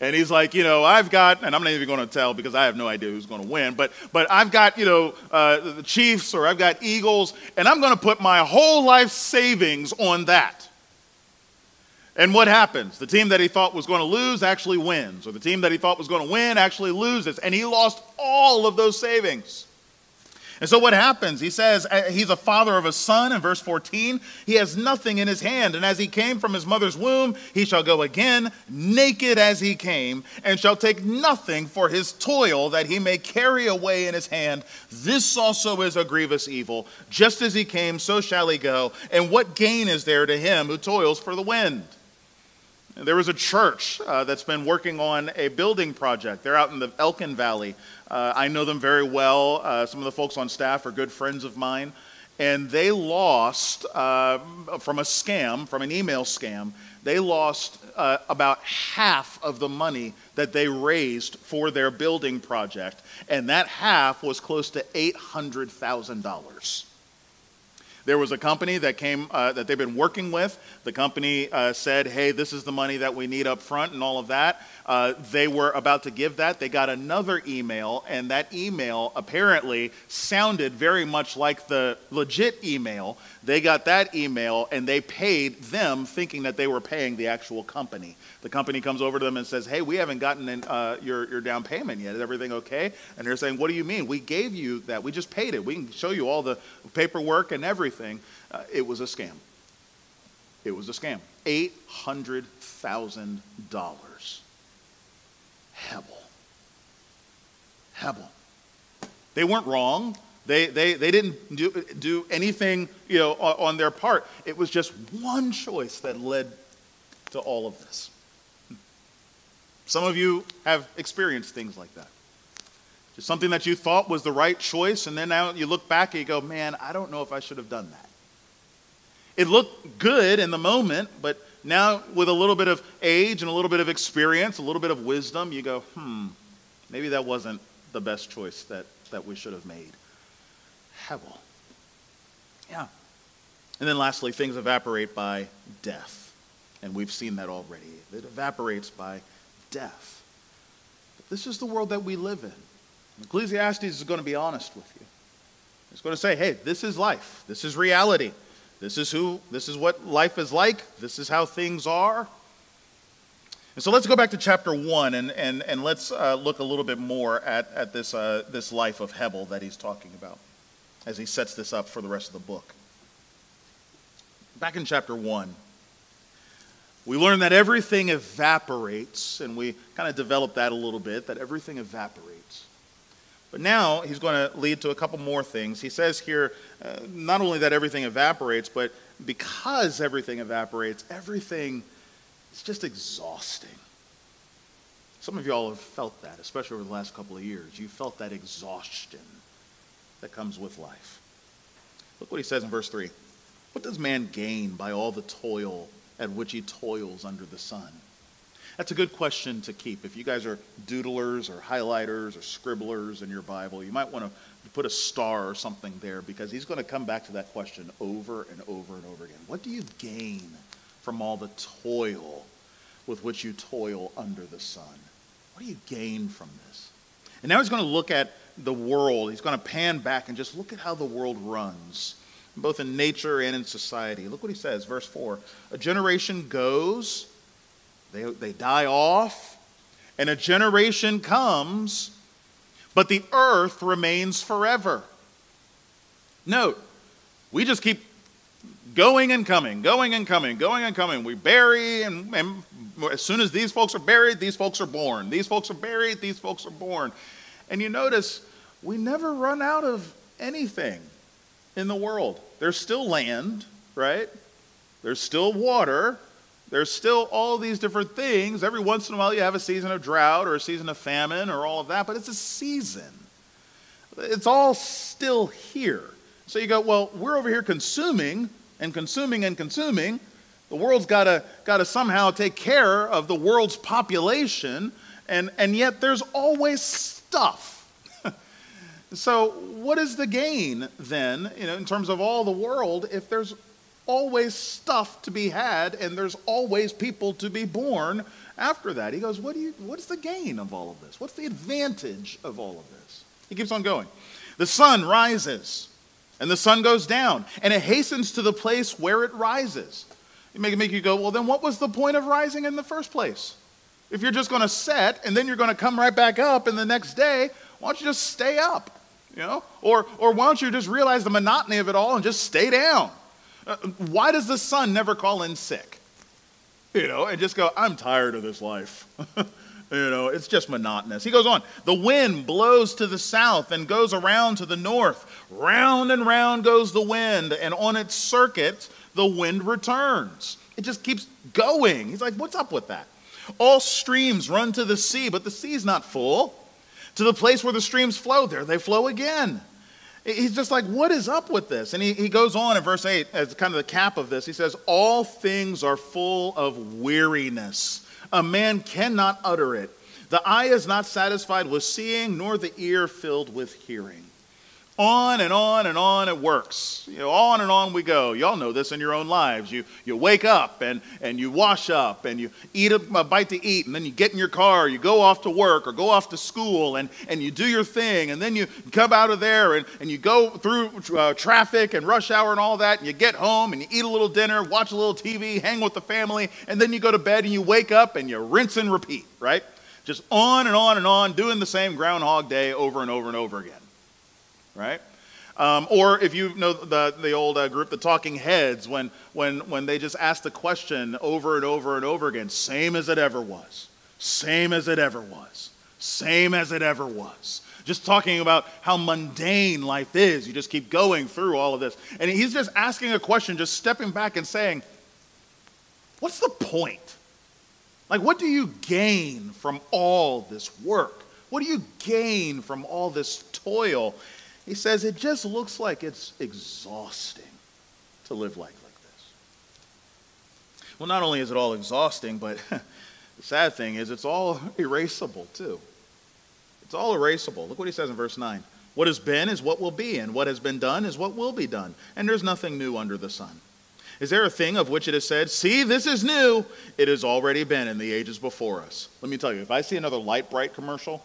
And he's like, you know, I've got, and I'm not even going to tell because I have no idea who's going to win, but, but I've got, you know, uh, the Chiefs or I've got Eagles, and I'm going to put my whole life savings on that. And what happens? The team that he thought was going to lose actually wins, or the team that he thought was going to win actually loses, and he lost all of those savings. And so what happens? He says uh, he's a father of a son in verse 14. He has nothing in his hand, and as he came from his mother's womb, he shall go again, naked as he came, and shall take nothing for his toil that he may carry away in his hand. This also is a grievous evil. Just as he came, so shall he go. And what gain is there to him who toils for the wind? There was a church uh, that's been working on a building project. They're out in the Elkin Valley. Uh, I know them very well. Uh, some of the folks on staff are good friends of mine. And they lost, uh, from a scam, from an email scam, they lost uh, about half of the money that they raised for their building project. And that half was close to $800,000. There was a company that came uh, that they've been working with. The company uh, said, "Hey, this is the money that we need up front and all of that." Uh, they were about to give that. They got another email, and that email apparently sounded very much like the legit email. They got that email, and they paid them, thinking that they were paying the actual company. The company comes over to them and says, "Hey, we haven't gotten uh, your your down payment yet. Is everything okay?" And they're saying, "What do you mean? We gave you that. We just paid it. We can show you all the paperwork and everything." Uh, it was a scam. It was a scam. Eight hundred thousand dollars Hebel. Hebel. They weren't wrong. They, they, they didn't do, do anything you know, on, on their part. It was just one choice that led to all of this. Some of you have experienced things like that. Just something that you thought was the right choice, and then now you look back and you go, man, I don't know if I should have done that. It looked good in the moment, but now with a little bit of age and a little bit of experience, a little bit of wisdom, you go, hmm, maybe that wasn't the best choice that, that we should have made. Hebel. Yeah. And then lastly, things evaporate by death. And we've seen that already. It evaporates by death. But this is the world that we live in. Ecclesiastes is going to be honest with you. It's going to say, hey, this is life. This is reality. This is who, this is what life is like. This is how things are. And so let's go back to chapter 1 and, and, and let's uh, look a little bit more at, at this, uh, this life of Hebel that he's talking about as he sets this up for the rest of the book. Back in chapter 1, we learn that everything evaporates, and we kind of develop that a little bit, that everything evaporates. But now he's going to lead to a couple more things. He says here uh, not only that everything evaporates, but because everything evaporates, everything is just exhausting. Some of y'all have felt that, especially over the last couple of years. You felt that exhaustion that comes with life. Look what he says in verse 3. What does man gain by all the toil at which he toils under the sun? That's a good question to keep. If you guys are doodlers or highlighters or scribblers in your Bible, you might want to put a star or something there because he's going to come back to that question over and over and over again. What do you gain from all the toil with which you toil under the sun? What do you gain from this? And now he's going to look at the world. He's going to pan back and just look at how the world runs, both in nature and in society. Look what he says, verse 4. A generation goes, they, they die off, and a generation comes, but the earth remains forever. Note, we just keep going and coming, going and coming, going and coming. We bury, and, and as soon as these folks are buried, these folks are born. These folks are buried, these folks are born. And you notice we never run out of anything in the world. There's still land, right? There's still water. There's still all these different things. Every once in a while, you have a season of drought or a season of famine or all of that, but it's a season. It's all still here. So you go, well, we're over here consuming and consuming and consuming. The world's got to got to somehow take care of the world's population, and, and yet there's always stuff so, what is the gain then, you know, in terms of all the world, if there's always stuff to be had and there's always people to be born after that? He goes, what do you, What's the gain of all of this? What's the advantage of all of this? He keeps on going. The sun rises and the sun goes down and it hastens to the place where it rises. It may make you go, well, then what was the point of rising in the first place? If you're just going to set and then you're going to come right back up in the next day, why don't you just stay up? You know? Or, or why don't you just realize the monotony of it all and just stay down? Uh, why does the sun never call in sick? You know, and just go, I'm tired of this life. you know, it's just monotonous. He goes on, the wind blows to the south and goes around to the north. Round and round goes the wind, and on its circuit, the wind returns. It just keeps going. He's like, what's up with that? All streams run to the sea, but the sea's not full to the place where the streams flow. There they flow again. He's just like, what is up with this? And he, he goes on in verse 8, as kind of the cap of this, he says, All things are full of weariness. A man cannot utter it. The eye is not satisfied with seeing, nor the ear filled with hearing. On and on and on it works. You know, on and on we go. Y'all know this in your own lives. You, you wake up and, and you wash up and you eat a, a, bite to eat and then you get in your car, you go off to work or go off to school and, and you do your thing and then you come out of there and, and you go through uh, traffic and rush hour and all that and you get home and you eat a little dinner, watch a little TV, hang with the family, and then you go to bed and you wake up and you rinse and repeat, right? Just on and on and on, doing the same Groundhog Day over and over and over again right? Um, or if you know the, the old uh, group, the Talking Heads, when, when, when they just ask the question over and over and over again, same as it ever was. Same as it ever was. Same as it ever was. Just talking about how mundane life is. You just keep going through all of this. And he's just asking a question, just stepping back and saying, What's the point? Like, what do you gain from all this work? What do you gain from all this toil? He says it just looks like it's exhausting to live life like this. Well, not only is it all exhausting, but the sad thing is it's all erasable too. It's all erasable. Look what he says in verse 9. What has been is what will be, and what has been done is what will be done. And there's nothing new under the sun. Is there a thing of which it is said, See, this is new? It has already been in the ages before us. Let me tell you, if I see another Lite-Brite commercial,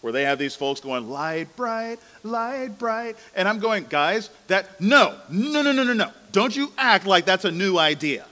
where they have these folks going, light bright, light bright. And I'm going, guys, that, no, no, no, no, no, no. Don't you act like that's a new idea.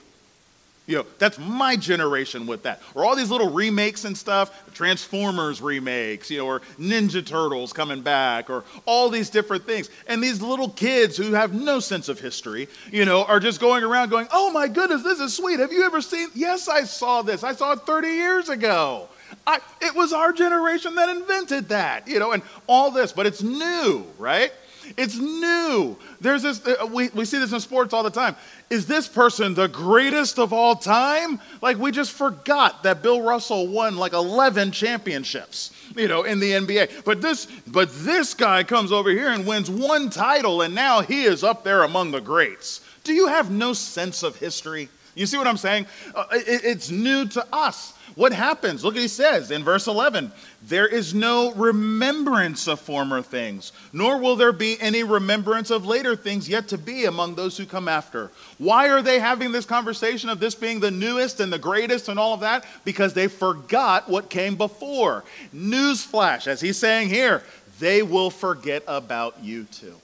You know, that's my generation with that. Or all these little remakes and stuff, Transformers remakes, you know, or Ninja Turtles coming back, or all these different things. And these little kids who have no sense of history, you know, are just going around going, oh my goodness, this is sweet. Have you ever seen? Yes, I saw this. I saw it 30 years ago. I, it was our generation that invented that, you know, and all this, but it's new, right? It's new. There's this, uh, we, we see this in sports all the time. Is this person the greatest of all time? Like, we just forgot that Bill Russell won like 11 championships, you know, in the NBA. But this, but this guy comes over here and wins one title, and now he is up there among the greats. Do you have no sense of history? You see what I'm saying? Uh, it, it's new to us. What happens? Look he says in verse 11 There is no remembrance of former things, nor will there be any remembrance of later things yet to be among those who come after. Why are they having this conversation of this being the newest and the greatest and all of that? Because they forgot what came before. Newsflash, as he's saying here, they will forget about you too.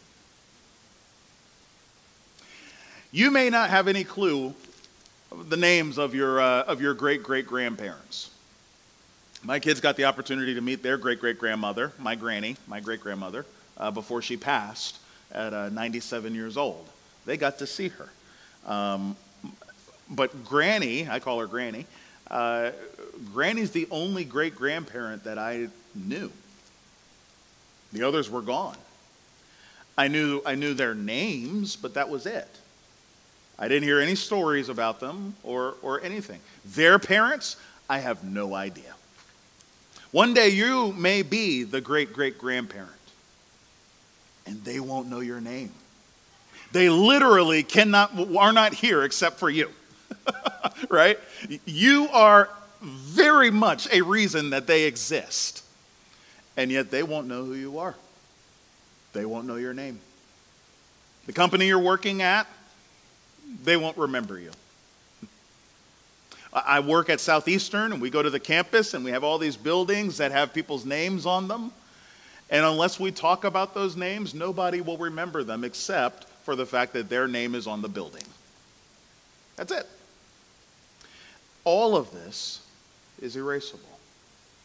You may not have any clue the names of your, uh, of your great great grandparents. My kids got the opportunity to meet their great great grandmother, my granny, my great grandmother, uh, before she passed at uh, 97 years old. They got to see her. Um, but Granny, I call her Granny, uh, Granny's the only great grandparent that I knew. The others were gone. I knew, I knew their names, but that was it. I didn't hear any stories about them or, or anything. Their parents, I have no idea. One day you may be the great great grandparent, and they won't know your name. They literally cannot, are not here except for you, right? You are very much a reason that they exist, and yet they won't know who you are. They won't know your name. The company you're working at, they won't remember you. I work at Southeastern, and we go to the campus, and we have all these buildings that have people's names on them. And unless we talk about those names, nobody will remember them except for the fact that their name is on the building. That's it. All of this is erasable.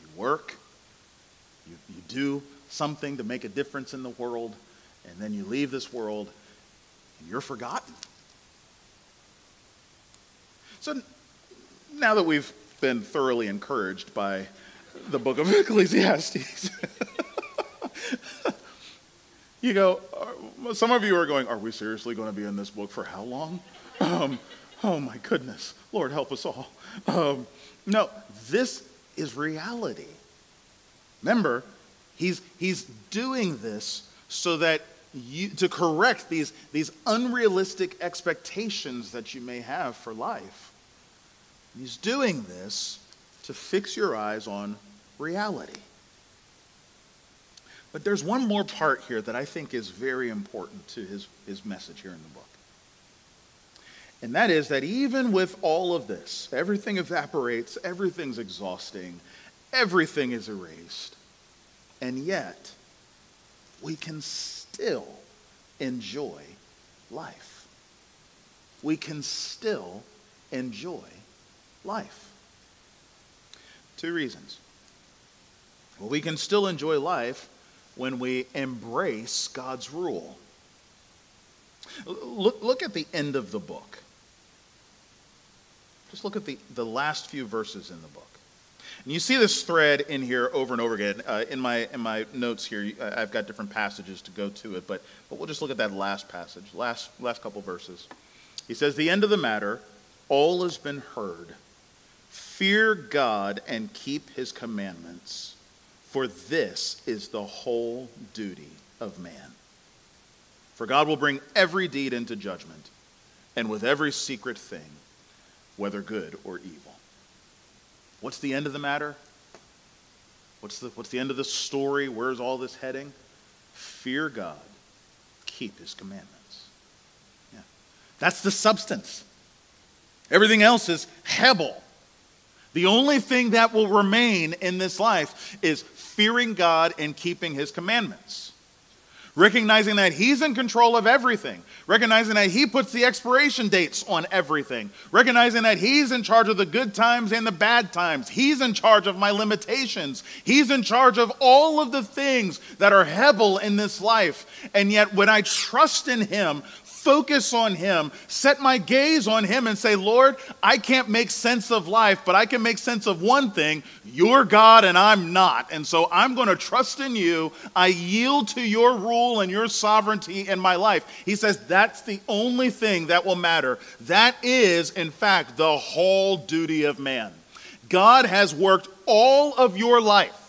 You work, you, you do something to make a difference in the world, and then you leave this world, and you're forgotten. So now that we've been thoroughly encouraged by the book of Ecclesiastes, you go, some of you are going, Are we seriously going to be in this book for how long? Um, oh my goodness. Lord, help us all. Um, no, this is reality. Remember, he's, he's doing this so that you, to correct these, these unrealistic expectations that you may have for life. He's doing this to fix your eyes on reality. But there's one more part here that I think is very important to his, his message here in the book. And that is that even with all of this, everything evaporates, everything's exhausting, everything is erased, and yet we can still enjoy life. We can still enjoy life. Two reasons. Well, we can still enjoy life when we embrace God's rule. Look, look at the end of the book. Just look at the, the last few verses in the book. And you see this thread in here over and over again. Uh, in, my, in my notes here, I've got different passages to go to it, but, but we'll just look at that last passage, last, last couple verses. He says, The end of the matter, all has been heard. Fear God and keep his commandments, for this is the whole duty of man. For God will bring every deed into judgment, and with every secret thing, whether good or evil. What's the end of the matter? What's the, what's the end of the story? Where's all this heading? Fear God, keep his commandments. Yeah. That's the substance. Everything else is hebel. The only thing that will remain in this life is fearing God and keeping his commandments recognizing that He's in control of everything, recognizing that He puts the expiration dates on everything, recognizing that He's in charge of the good times and the bad times. He's in charge of my limitations. He's in charge of all of the things that are Hebel in this life. And yet, when I trust in Him, focus on Him, set my gaze on Him, and say, Lord, I can't make sense of life, but I can make sense of one thing you're God and I'm not. And so I'm going to trust in you. I yield to your rule and your sovereignty in my life. He says, that's the only thing that will matter. That is, in fact, the whole duty of man. God has worked all of your life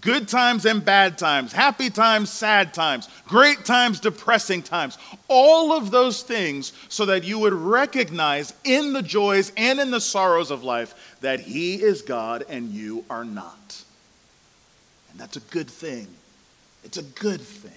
good times and bad times, happy times, sad times, great times, depressing times, all of those things so that you would recognize in the joys and in the sorrows of life that He is God and you are not. And that's a good thing. It's a good thing.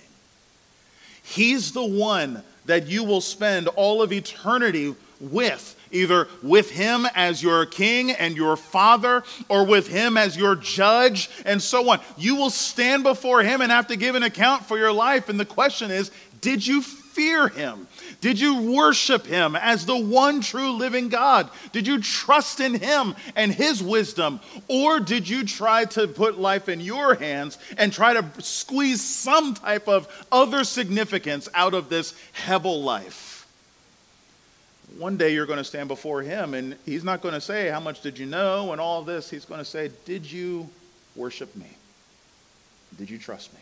He's the one that you will spend all of eternity with either with him as your king and your father, or with him as your judge, and so on. You will stand before him and have to give an account for your life. And the question is did you fear him? Did you worship him as the one true living God? Did you trust in him and his wisdom? Or did you try to put life in your hands and try to squeeze some type of other significance out of this Hebel life? One day you're going to stand before him and he's not going to say, How much did you know? and all this. He's going to say, Did you worship me? Did you trust me?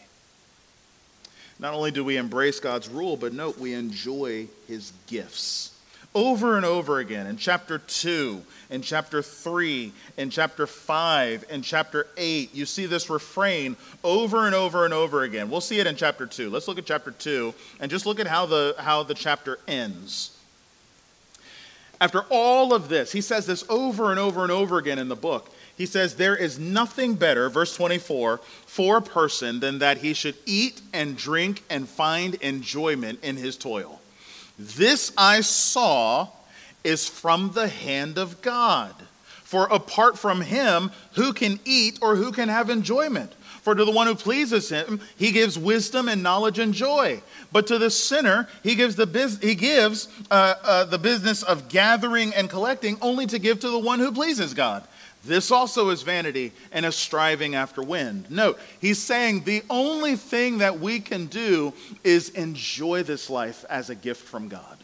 Not only do we embrace God's rule, but note we enjoy his gifts. Over and over again in chapter 2, in chapter 3, in chapter 5, in chapter 8, you see this refrain over and over and over again. We'll see it in chapter 2. Let's look at chapter 2 and just look at how the, how the chapter ends. After all of this, he says this over and over and over again in the book. He says, There is nothing better, verse 24, for a person than that he should eat and drink and find enjoyment in his toil. This I saw is from the hand of God. For apart from him, who can eat or who can have enjoyment? For to the one who pleases him, he gives wisdom and knowledge and joy. But to the sinner, he gives the, biz- he gives, uh, uh, the business of gathering and collecting only to give to the one who pleases God. This also is vanity and a striving after wind. Note, he's saying the only thing that we can do is enjoy this life as a gift from God.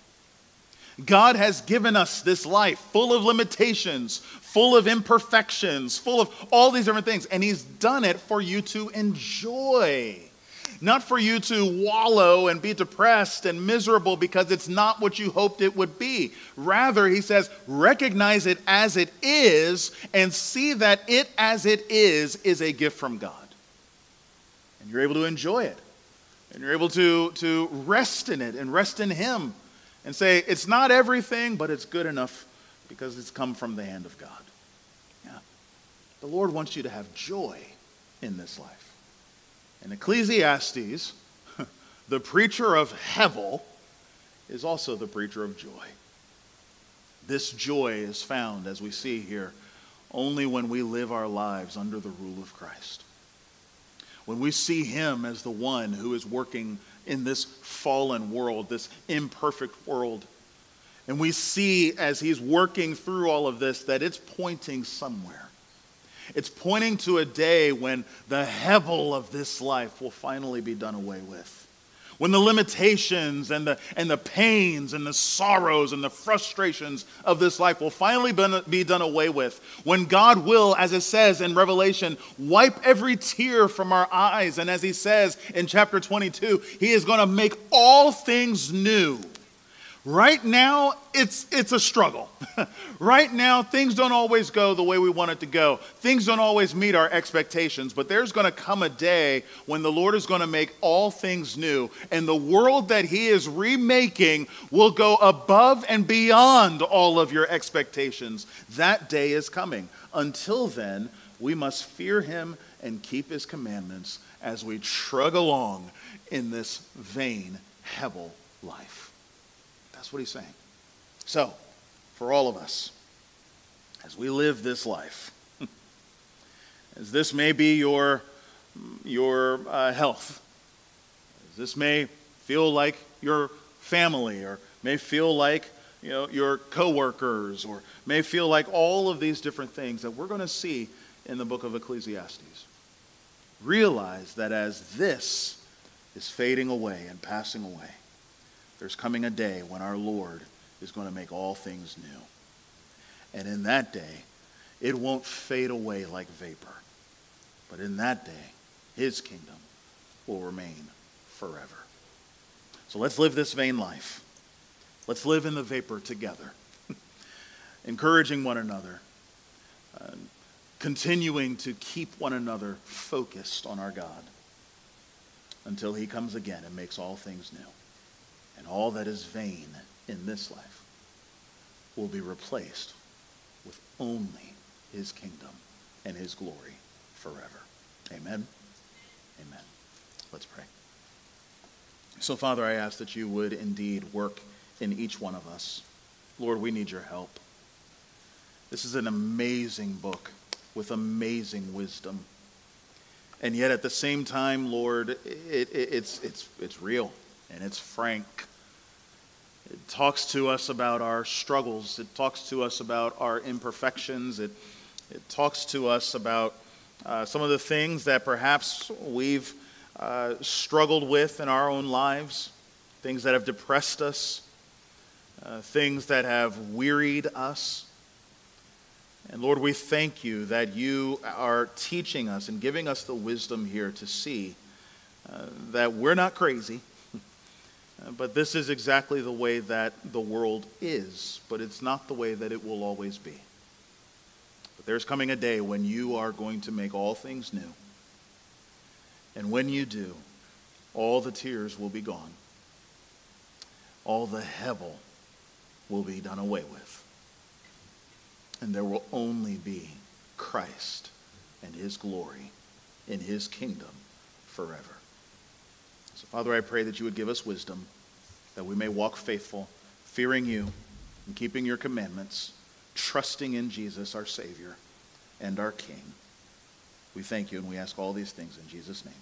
God has given us this life full of limitations, full of imperfections, full of all these different things, and He's done it for you to enjoy. Not for you to wallow and be depressed and miserable because it's not what you hoped it would be. Rather, he says, recognize it as it is and see that it as it is is a gift from God. And you're able to enjoy it. And you're able to, to rest in it and rest in Him and say, it's not everything, but it's good enough because it's come from the hand of God. Yeah. The Lord wants you to have joy in this life. And Ecclesiastes, the preacher of Hevel, is also the preacher of joy. This joy is found, as we see here, only when we live our lives under the rule of Christ. When we see Him as the one who is working in this fallen world, this imperfect world. And we see as he's working through all of this that it's pointing somewhere. It's pointing to a day when the hevel of this life will finally be done away with. When the limitations and the, and the pains and the sorrows and the frustrations of this life will finally be done away with, when God will, as it says in Revelation, wipe every tear from our eyes, and as he says in chapter 22, he is going to make all things new. Right now, it's, it's a struggle. right now, things don't always go the way we want it to go. Things don't always meet our expectations, but there's going to come a day when the Lord is going to make all things new, and the world that He is remaking will go above and beyond all of your expectations. That day is coming. Until then, we must fear Him and keep His commandments as we trug along in this vain, Hebel life. That's what he's saying. So, for all of us, as we live this life, as this may be your, your uh, health, as this may feel like your family, or may feel like you know, your coworkers, or may feel like all of these different things that we're going to see in the book of Ecclesiastes. Realize that as this is fading away and passing away, there's coming a day when our Lord is going to make all things new. And in that day, it won't fade away like vapor. But in that day, his kingdom will remain forever. So let's live this vain life. Let's live in the vapor together, encouraging one another, uh, continuing to keep one another focused on our God until he comes again and makes all things new and all that is vain in this life will be replaced with only his kingdom and his glory forever. Amen. Amen. Let's pray. So, Father, I ask that you would indeed work in each one of us. Lord, we need your help. This is an amazing book with amazing wisdom. And yet, at the same time, Lord, it, it, it's, it's, it's real and it's frank. It talks to us about our struggles. It talks to us about our imperfections. It, it talks to us about uh, some of the things that perhaps we've uh, struggled with in our own lives, things that have depressed us, uh, things that have wearied us. And Lord, we thank you that you are teaching us and giving us the wisdom here to see uh, that we're not crazy but this is exactly the way that the world is, but it's not the way that it will always be. But there's coming a day when you are going to make all things new. And when you do, all the tears will be gone. All the Hebel will be done away with. And there will only be Christ and his glory in his kingdom forever. So, Father, I pray that you would give us wisdom, that we may walk faithful, fearing you and keeping your commandments, trusting in Jesus, our Savior and our King. We thank you and we ask all these things in Jesus' name.